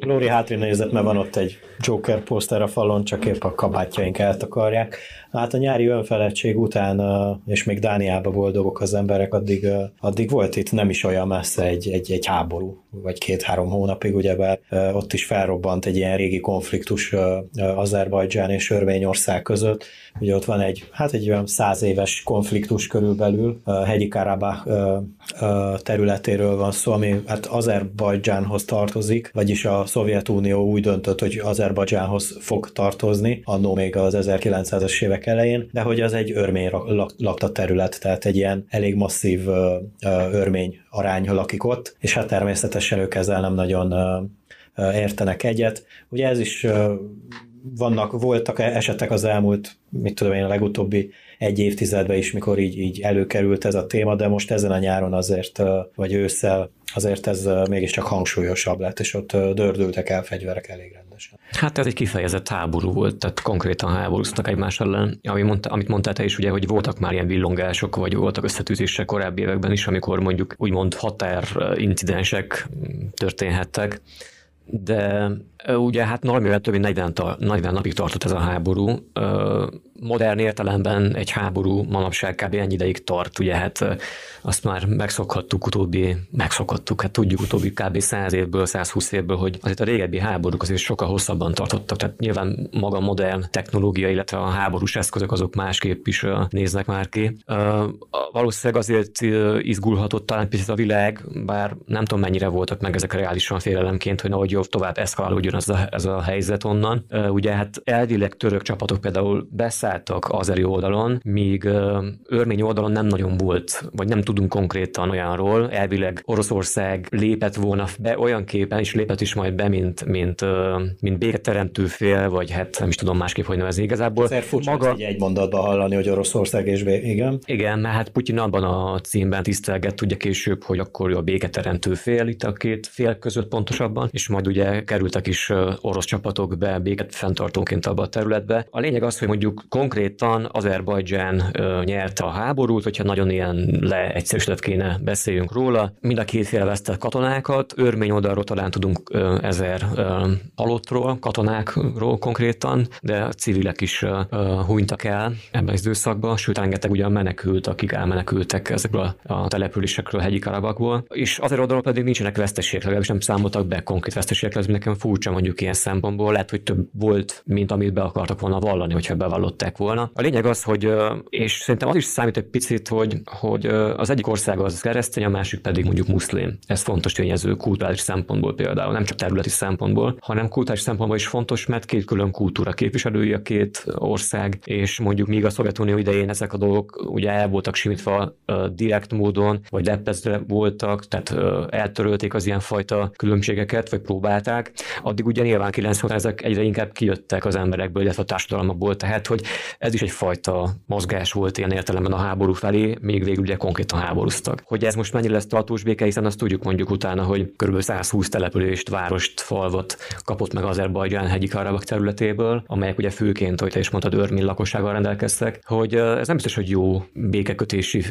Lóri hátrébb nézett, mert van ott egy Joker poszter a falon, csak épp a kabátjaink eltakarják. Hát a nyári önfeledtség után, és még Dániában boldogok az emberek, addig, addig volt itt nem is olyan messze egy, egy, egy háború, vagy két-három hónapig, ugyebár ott is felrobbant egy ilyen régi konfliktus Azerbajdzsán és Örményország között. Ugye ott van egy, hát egy olyan száz éves konfliktus körülbelül, hegyi Karabach területéről van szó, ami hát Azerbajdzsánhoz tartozik, vagyis a Szovjetunió úgy döntött, hogy Azerbajdzsánhoz fog tartozni, annó még az 1900-es évek elején, de hogy az egy örmény lakta terület, tehát egy ilyen elég masszív örmény arány lakik ott, és hát természetesen ők ezzel nem nagyon értenek egyet. Ugye ez is vannak, voltak esetek az elmúlt, mit tudom én, a legutóbbi egy évtizedben is, mikor így, így előkerült ez a téma, de most ezen a nyáron azért, vagy ősszel azért ez mégiscsak hangsúlyosabb lett, és ott dördültek el fegyverek elég rendesen. Hát ez egy kifejezett háború volt, tehát konkrétan háborúztak egymás ellen. Ami mondta, amit mondtál te is, ugye, hogy voltak már ilyen villongások, vagy voltak összetűzések korábbi években is, amikor mondjuk úgymond határ incidensek történhettek de ugye hát normálisan több mint 40, 40 napig tartott ez a háború. Modern értelemben egy háború manapság kb. ennyi ideig tart, ugye hát azt már megszokhattuk utóbbi, megszokhattuk, hát tudjuk utóbbi kb. 100 évből, 120 évből, hogy azért a régebbi háborúk azért sokkal hosszabban tartottak, tehát nyilván maga a modern technológia, illetve a háborús eszközök azok másképp is néznek már ki. Valószínűleg azért izgulhatott talán picit a világ, bár nem tudom mennyire voltak meg ezek reálisan félelemként, hogy nehogy tovább eszkalálódjon ez a, ez a helyzet onnan. Ugye hát elvileg török csapatok például beszálltak azeri oldalon, míg örmény oldalon nem nagyon volt, vagy nem tudunk konkrétan olyanról. Elvileg Oroszország lépett volna be olyan képen, és lépett is majd be, mint, mint, mint béketeremtő fél, vagy hát nem is tudom másképp, hogy nevezni igazából. Azért furcsa maga... egy, mondatban hallani, hogy Oroszország és bé... igen. Igen, mert hát Putyin abban a címben tisztelgett ugye később, hogy akkor a béketeremtő fél itt a két fél között pontosabban, és majd ugye kerültek is orosz csapatok be béket fenntartóként abba a területbe. A lényeg az, hogy mondjuk konkrétan Azerbajdzsán nyerte a háborút, hogyha nagyon ilyen leegyszerűsített kéne beszéljünk róla. Mind a két fél vesztett katonákat, örmény oldalról talán tudunk ezer halottról, katonákról konkrétan, de a civilek is hunytak el ebben az időszakban, sőt rengeteg ugyan menekült, akik elmenekültek ezekből a településekről, hegyi Karabakból, és azért oldalról pedig nincsenek veszteségek, legalábbis nem számoltak be konkrét veszteségek, ez nekem furcsa mondjuk ilyen szempontból, lehet, hogy több volt, mint amit be akartak volna vallani, hogyha bevallották volna. A lényeg az, hogy, és szerintem az is számít egy picit, hogy, hogy az egyik ország az keresztény, a másik pedig mondjuk muszlim. Ez fontos tényező kulturális szempontból például, nem csak területi szempontból, hanem kulturális szempontból is fontos, mert két külön kultúra képviselői a két ország, és mondjuk míg a Szovjetunió idején ezek a dolgok ugye el voltak simítva direkt módon, vagy leplezve voltak, tehát eltörölték az ilyenfajta különbségeket, vagy próbálták, addig ugye nyilván 90 ezek egyre inkább kijöttek az emberekből, illetve a társadalmakból, tehát hogy ez is egyfajta mozgás volt ilyen értelemben a háború felé, még végül ugye konkrétan háborúztak. Hogy ez most mennyire lesz tartós béke, hiszen azt tudjuk mondjuk utána, hogy kb. 120 települést, várost, falvat kapott meg Azerbajdzsán hegyi Karabak területéből, amelyek ugye főként, hogy te is mondtad, örmény lakossággal rendelkeztek, hogy ez nem biztos, hogy jó békekötési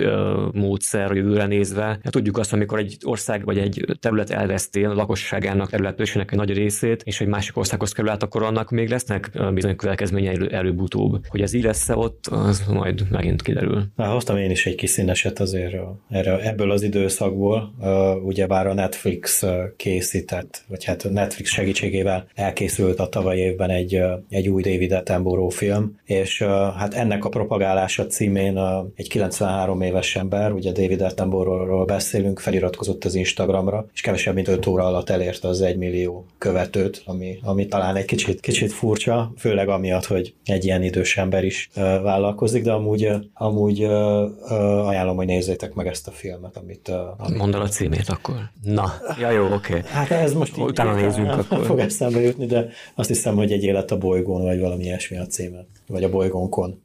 módszer jövőre nézve. Hát tudjuk azt, amikor egy ország vagy egy terület elveszti a lakosságának területésének egy nagy részét, és egy másik országhoz kerül át, akkor annak még lesznek bizony következményei előbb-utóbb. Hogy ez így lesz ott, az majd megint kiderül. Na, hoztam én is egy kis színeset azért erre, ebből az időszakból. Ugyebár a Netflix készített, vagy hát Netflix segítségével elkészült a tavaly évben egy, egy új David Attenborough film, és hát ennek a propagálása címén egy 93 éves ember, ugye David Attenborough-ról beszélünk, feliratkozott az Instagramra, és kevesebb mint 5 óra alatt elérte az 1 millió követőt, ami, ami talán egy kicsit, kicsit furcsa, főleg amiatt, hogy egy ilyen idős ember is vállalkozik, de amúgy, amúgy ajánlom, hogy nézzétek meg ezt a filmet, amit... Amit... Mondd el a címét akkor. Na, ja jó, oké. Okay. Hát ez most így Utána nézzünk nem, akkor. fog eszembe jutni, de azt hiszem, hogy egy élet a bolygón, vagy valami ilyesmi a címe. Vagy a bolygónkon.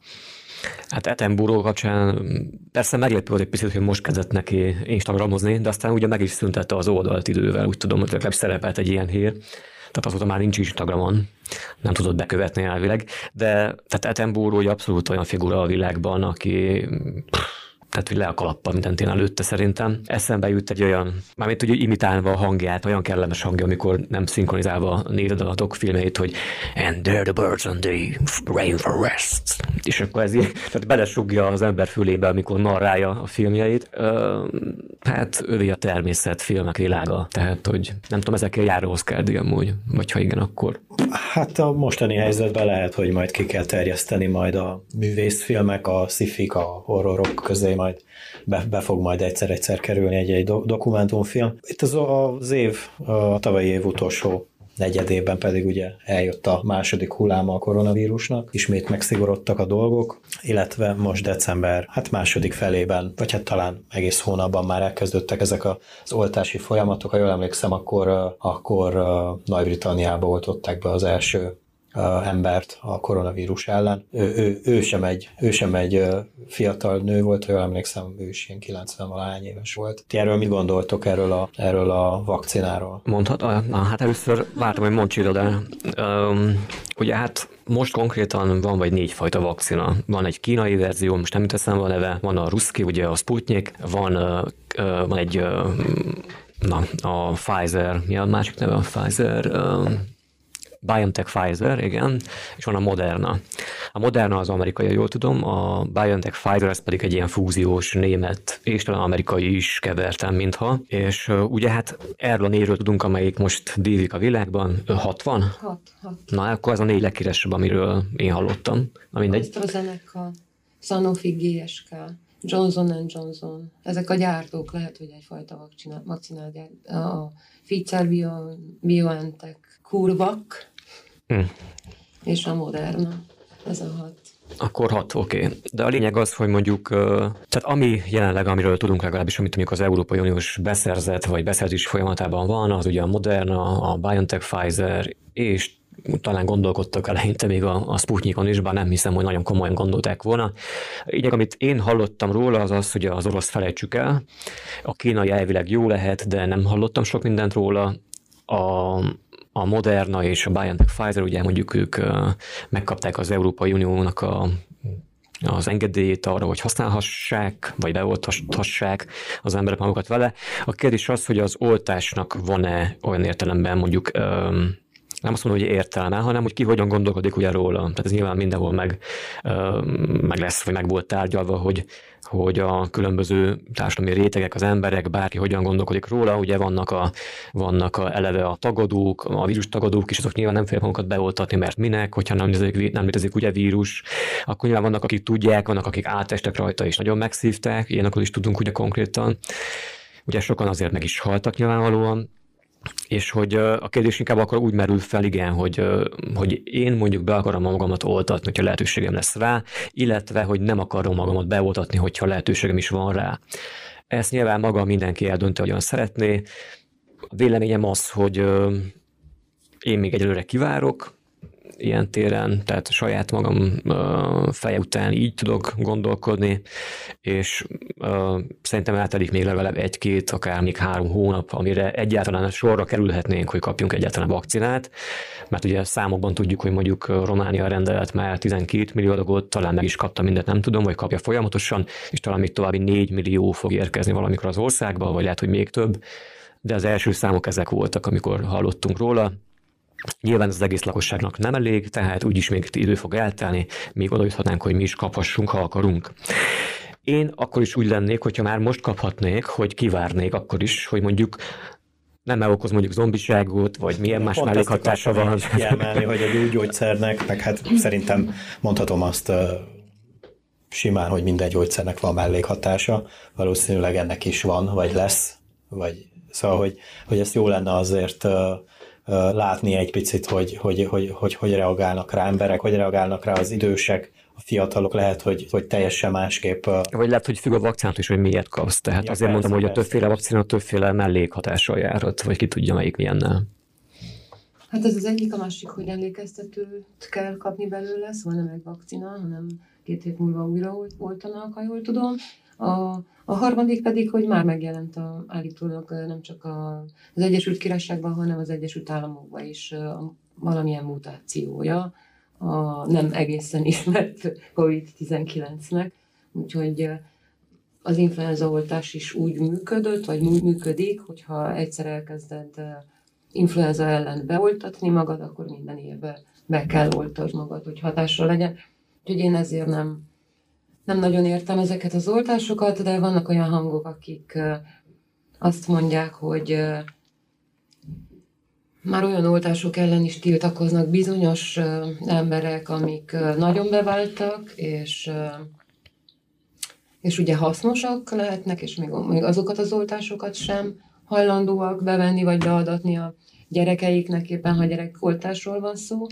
Hát Etenburó kapcsán persze meglepő egy picit, hogy most kezdett neki Instagramozni, de aztán ugye meg is szüntette az oldalt idővel, úgy tudom, hogy legalábbis szerepelt egy ilyen hír. Tehát azóta már nincs Instagramon, nem tudott bekövetni elvileg, de tehát Etenburó abszolút olyan figura a világban, aki pff, tehát hogy le a kalappal mindent én előtte szerintem. Eszembe jut egy olyan, mármint hogy imitálva a hangját, olyan kellemes hangja, amikor nem szinkronizálva nézed a filmeit, hogy and there the birds on the rainforest. És akkor ez így, tehát belesugja az ember fülébe, amikor narrálja a filmjeit. hát övé a természet filmek világa, tehát hogy nem tudom, ezekkel jár Oscar amúgy, vagy ha igen, akkor. Hát a mostani helyzetben lehet, hogy majd ki kell terjeszteni majd a művészfilmek, a szifik, a horrorok közé majd be, be fog majd egyszer-egyszer kerülni egy-egy dokumentumfilm. Itt az, az év, a tavalyi év utolsó negyedében pedig ugye eljött a második hulláma a koronavírusnak, ismét megszigorodtak a dolgok, illetve most december hát második felében, vagy hát talán egész hónapban már elkezdődtek ezek az oltási folyamatok. Ha jól emlékszem, akkor, akkor Nagy-Britanniába oltották be az első embert a koronavírus ellen. Ő, ő, ő, sem egy, ő sem egy fiatal nő volt, jól emlékszem, ő is ilyen 90 valány éves volt. Ti erről mit gondoltok erről a, erről a vakcináról? Mondhat, na, hát először vártam, hogy mondj de ugye hát most konkrétan van vagy négy fajta vakcina. Van egy kínai verzió, most nem teszem a neve, van a ruszki, ugye a Sputnik, van, van egy na, a Pfizer, mi a másik neve a Pfizer? Uh, BioNTech Pfizer, igen, és van a Moderna. A Moderna az amerikai, jól tudom, a BioNTech Pfizer ez pedig egy ilyen fúziós német, és talán amerikai is kevertem, mintha. És ugye hát erről a névről tudunk, amelyik most dízik a világban, 60? 6, 6. Na, akkor ez a négy legkíresebb, amiről én hallottam. Na mindegy. AstraZeneca, Sanofi, GSK, Johnson Johnson. Ezek a gyártók lehet, hogy egyfajta vakcinát, vakcinát gyárt. A Pfizer, Bio, BioNTech, Kurvak, Hmm. És a Moderna. Ez a hat. Akkor hat, oké. Okay. De a lényeg az, hogy mondjuk, tehát ami jelenleg, amiről tudunk legalábbis, amit mondjuk az Európai Uniós beszerzett vagy beszerzés folyamatában van, az ugye a Moderna, a BioNTech, Pfizer, és talán gondolkodtak eleinte még a, a Sputnikon is, bár nem hiszem, hogy nagyon komolyan gondolták volna. Így, amit én hallottam róla, az az, hogy az orosz felejtsük el. A kínai elvileg jó lehet, de nem hallottam sok mindent róla. A, a Moderna és a BioNTech Pfizer, ugye mondjuk ők megkapták az Európai Uniónak a az engedélyét arra, hogy használhassák, vagy beolthassák az emberek magukat vele. A kérdés az, hogy az oltásnak van-e olyan értelemben mondjuk nem azt mondom, hogy értelme, hanem hogy ki hogyan gondolkodik ugye róla. Tehát ez nyilván mindenhol meg, meg lesz, vagy meg volt tárgyalva, hogy, hogy a különböző társadalmi rétegek, az emberek, bárki hogyan gondolkodik róla, ugye vannak, a, vannak a, eleve a tagadók, a vírus tagadók, és azok nyilván nem fogják magukat beoltatni, mert minek, hogyha nem létezik, nem létezik ugye vírus, akkor nyilván vannak, akik tudják, vannak, akik átestek rajta, és nagyon megszívták, ilyenekről is tudunk ugye konkrétan. Ugye sokan azért meg is haltak nyilvánvalóan, és hogy a kérdés inkább akkor úgy merül fel, igen, hogy, hogy én mondjuk be akarom magamat oltatni, hogyha lehetőségem lesz rá, illetve, hogy nem akarom magamat beoltatni, hogyha lehetőségem is van rá. Ezt nyilván maga mindenki eldönti, hogyan szeretné. A véleményem az, hogy én még egyelőre kivárok, ilyen téren, tehát saját magam feje után így tudok gondolkodni, és szerintem eltelik még legalább egy-két, akár még három hónap, amire egyáltalán sorra kerülhetnénk, hogy kapjunk egyáltalán vakcinát, mert ugye számokban tudjuk, hogy mondjuk Románia rendelet már 12 millió adagot, talán meg is kapta mindent, nem tudom, vagy kapja folyamatosan, és talán még további 4 millió fog érkezni valamikor az országba, vagy lehet, hogy még több, de az első számok ezek voltak, amikor hallottunk róla, Nyilván ez az egész lakosságnak nem elég, tehát úgyis még idő fog eltelni, még oda juthatnánk, hogy mi is kaphassunk, ha akarunk. Én akkor is úgy lennék, hogyha már most kaphatnék, hogy kivárnék akkor is, hogy mondjuk nem okoz mondjuk zombiságot, vagy milyen más mellékhatása van. Kiemelni, hogy a gyógyszernek, meg hát szerintem mondhatom azt simán, hogy minden gyógyszernek van mellékhatása, valószínűleg ennek is van, vagy lesz, vagy szóval, hogy, hogy ezt jó lenne azért látni egy picit, hogy hogy, hogy, hogy hogy reagálnak rá emberek, hogy reagálnak rá az idősek, a fiatalok lehet, hogy, hogy teljesen másképp. Vagy lehet, hogy függ a vakcinát is, hogy miért kapsz. Tehát ja, azért persze, mondom, hogy a többféle vakcina többféle mellékhatással járhat, vagy ki tudja, melyik milyennel. Hát ez az egyik, a másik, hogy emlékeztetőt kell kapni belőle, szóval nem egy vakcina, hanem két hét múlva újra oltanak, ha jól tudom. A, a harmadik pedig, hogy már megjelent a, állítólag nem csak a, az Egyesült Királyságban, hanem az Egyesült Államokban is a, valamilyen mutációja a nem egészen ismert COVID-19-nek. Úgyhogy az influenza oltás is úgy működött, vagy működik, hogyha egyszer elkezded influenza ellen beoltatni magad, akkor minden évben be kell oltasd magad, hogy hatásra legyen. Úgyhogy én ezért nem, nem nagyon értem ezeket az oltásokat, de vannak olyan hangok, akik azt mondják, hogy már olyan oltások ellen is tiltakoznak bizonyos emberek, amik nagyon beváltak, és, és ugye hasznosak lehetnek, és még, még azokat az oltásokat sem hajlandóak bevenni vagy beadatni a gyerekeiknek, éppen ha gyerekoltásról van szó.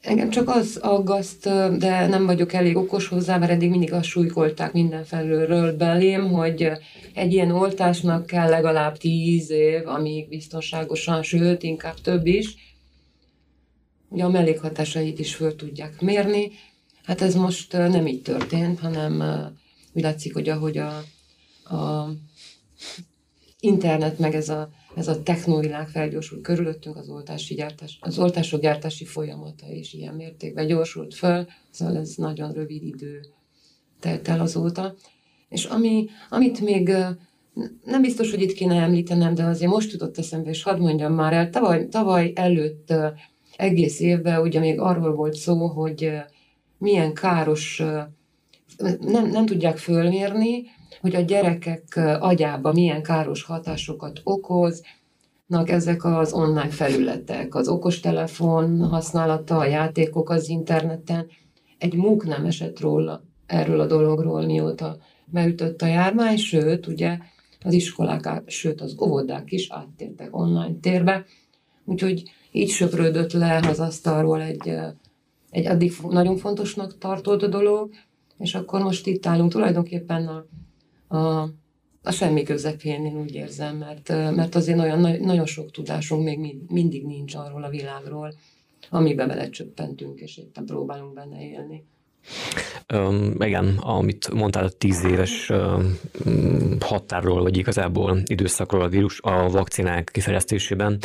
Engem csak az aggaszt, de nem vagyok elég okos hozzá, mert eddig mindig azt súlykolták mindenfelől belém, hogy egy ilyen oltásnak kell legalább tíz év, amíg biztonságosan, sőt, inkább több is. Ugye a mellékhatásait is föl tudják mérni. Hát ez most nem így történt, hanem úgy látszik, hogy ahogy a, a internet, meg ez a, ez a technovilág felgyorsul körülöttünk, az, oltási gyártás, az oltások gyártási folyamata is ilyen mértékben gyorsult föl, szóval ez nagyon rövid idő telt el azóta. És ami, amit még nem biztos, hogy itt kéne említenem, de azért most jutott eszembe, és hadd mondjam már el, tavaly, tavaly előtt egész évben ugye még arról volt szó, hogy milyen káros, nem, nem tudják fölmérni, hogy a gyerekek agyába milyen káros hatásokat okoznak ezek az online felületek, az okostelefon használata, a játékok az interneten. Egy múk nem esett róla, erről a dologról, mióta beütött a járvány, sőt, ugye az iskolák, sőt az óvodák is áttértek online térbe, úgyhogy így söprődött le az asztalról egy, egy addig nagyon fontosnak tartott dolog, és akkor most itt állunk tulajdonképpen a a, a semmi közepén, én úgy érzem, mert, mert azért olyan, nagyon sok tudásunk még mindig nincs arról a világról, amiben belecsöppentünk, és éppen próbálunk benne élni. Um, igen, amit mondtál a tíz éves um, határról, vagy igazából időszakról a vírus a vakcinák kifejlesztésében,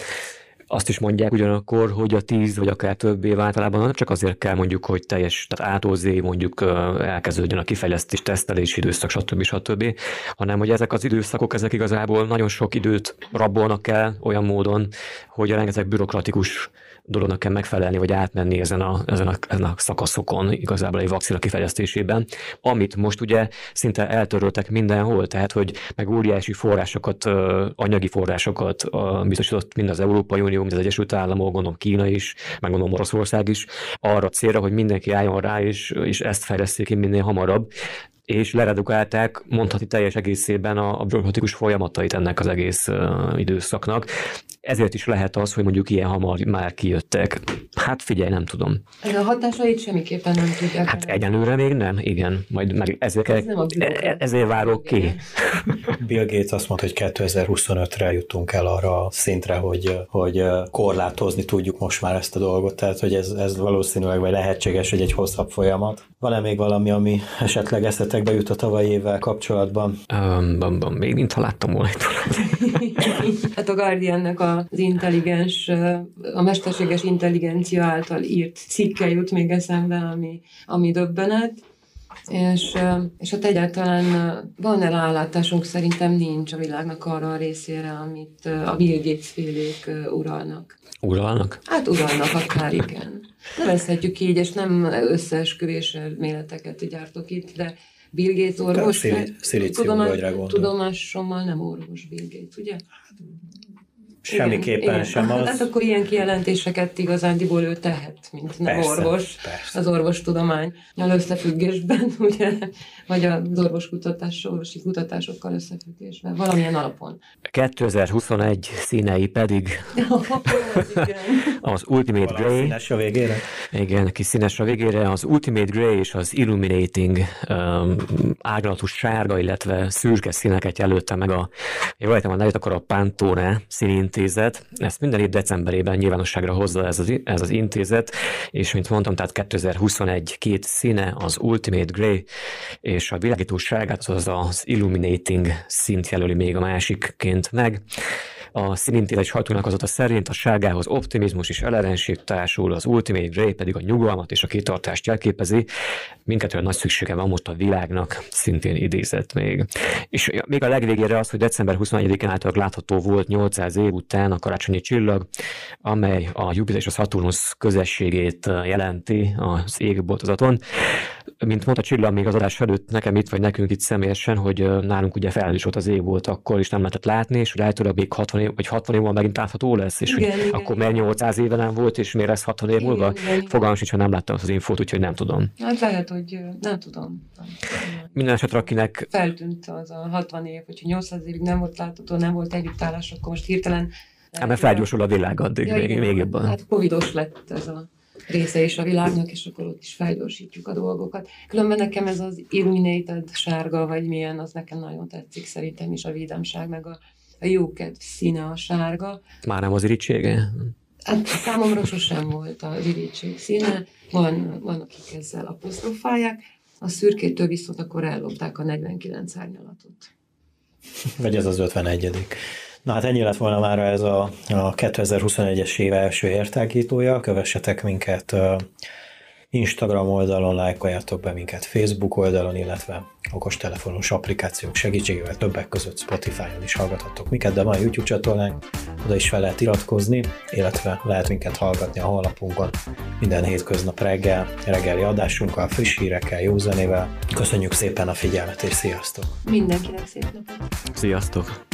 azt is mondják ugyanakkor, hogy a tíz vagy akár több év általában nem csak azért kell mondjuk, hogy teljes, tehát átózé mondjuk elkezdődjön a kifejlesztés, tesztelési időszak, stb. stb., hanem hogy ezek az időszakok, ezek igazából nagyon sok időt rabolnak el olyan módon, hogy a rengeteg bürokratikus dolognak kell megfelelni, vagy átmenni ezen a, ezen a, ezen a szakaszokon igazából egy vakcina kifejlesztésében, amit most ugye szinte eltöröltek mindenhol, tehát hogy meg óriási forrásokat, anyagi forrásokat biztosított mind az Európai Unió, mind az Egyesült Államok, gondolom Kína is, meg gondolom Oroszország is, arra célra, hogy mindenki álljon rá, és, és ezt fejleszték ki minél hamarabb és leredukálták mondhatni teljes egészében a, a folyamatait ennek az egész időszaknak. Ezért is lehet az, hogy mondjuk ilyen hamar már kijöttek. Hát figyelj, nem tudom. Ez a hatásait semmiképpen nem tudják. Hát egyenlőre még nem, igen. Majd meg ezért, Ez nem e- ezért várok ki. Bill Gates azt mondta, hogy 2025-re jutunk el arra a szintre, hogy, hogy korlátozni tudjuk most már ezt a dolgot, tehát hogy ez, ez valószínűleg vagy lehetséges, hogy egy hosszabb folyamat. Van-e még valami, ami esetleg eszetekbe jut a tavalyi évvel kapcsolatban? Um, bam, bam, még mintha láttam volna Hát a Guardiannek az intelligens, a mesterséges intelligencia által írt cikke jut még eszembe, ami, ami döbbenet. És, és hát egyáltalán van-e rálátásunk? Szerintem nincs a világnak arra a részére, amit a Bill Gates félék uralnak. Uralnak? Hát uralnak, akár igen. Nevezhetjük így, és nem összeesküvés méleteket gyártok itt, de Bill Gates orvos. Szilícium Tudomásommal nem orvos Bill Gates, ugye? Semmiképpen igen, sem az. Hát akkor ilyen kijelentéseket igazándiból ő tehet, mint nem persze, orvos, persze. az orvostudomány összefüggésben, ugye, vagy az orvoskutatás, orvosi kutatásokkal összefüggésben, valamilyen alapon. 2021 színei pedig az Ultimate Valami Grey. Színes a végére? Igen, kis színes a végére. Az Ultimate Grey és az Illuminating um, ágalatos sárga, illetve szürke színeket jelölte meg a, jól a nevét, akkor a Pantone színint intézet. Ezt minden év decemberében nyilvánosságra hozza ez az, ez az intézet, és mint mondtam, tehát 2021 két színe, az Ultimate Grey és a világítóságát, az az Illuminating szint jelöli még a másikként meg. A színintézés hajtónyakozata szerint a sárgához optimizmus és ellenesség társul, az Ultimate Grey pedig a nyugalmat és a kitartást jelképezi. Mindkettőre nagy szüksége van most a világnak, szintén idézett még. És még a legvégére az, hogy december 21-én által látható volt 800 év után a karácsonyi csillag, amely a Jupiter és a Saturnus közösségét jelenti az égboltozaton. Mint mondta Csilla még az adás előtt nekem itt, vagy nekünk itt személyesen, hogy nálunk ugye fel is volt az ég volt akkor is nem lehetett látni, és hogy általában még 60 év, vagy 60 év múlva megint látható lesz, és igen, hogy igen, akkor mert 800 éve nem volt, és miért lesz 60 év múlva? Fogalmam sincs, ha nem láttam az infót, úgyhogy nem tudom. Hát lehet, hogy nem tudom. Minden esetre, akinek... Feltűnt az a 60 év, hogyha 800 évig nem volt látható, nem volt együttállás, akkor most hirtelen Hát mert felgyorsul a világ addig, ja, még, igen, még jobban. Hát covidos lett ez a része is a világnak, és akkor ott is felgyorsítjuk a dolgokat. Különben nekem ez az illuminated sárga, vagy milyen, az nekem nagyon tetszik szerintem is a vidámság, meg a, a jókedv színe a sárga. Már nem az irítsége? Hát számomra sosem volt a irítség színe, van, van akik ezzel apostrofálják, a szürkétől viszont akkor ellopták a 49 árnyalatot. Vagy ez az 51 Na hát ennyi lett volna már ez a, a 2021-es év első értágítója. Kövessetek minket Instagram oldalon, lájkoljátok be minket Facebook oldalon, illetve okostelefonos applikációk segítségével többek között Spotify-on is hallgathatok minket, de van YouTube csatornánk, oda is fel lehet iratkozni, illetve lehet minket hallgatni a honlapunkon minden hétköznap reggel, reggeli adásunkkal, friss hírekkel, jó zenével. Köszönjük szépen a figyelmet, és sziasztok! Mindenkinek szép napot! Sziasztok!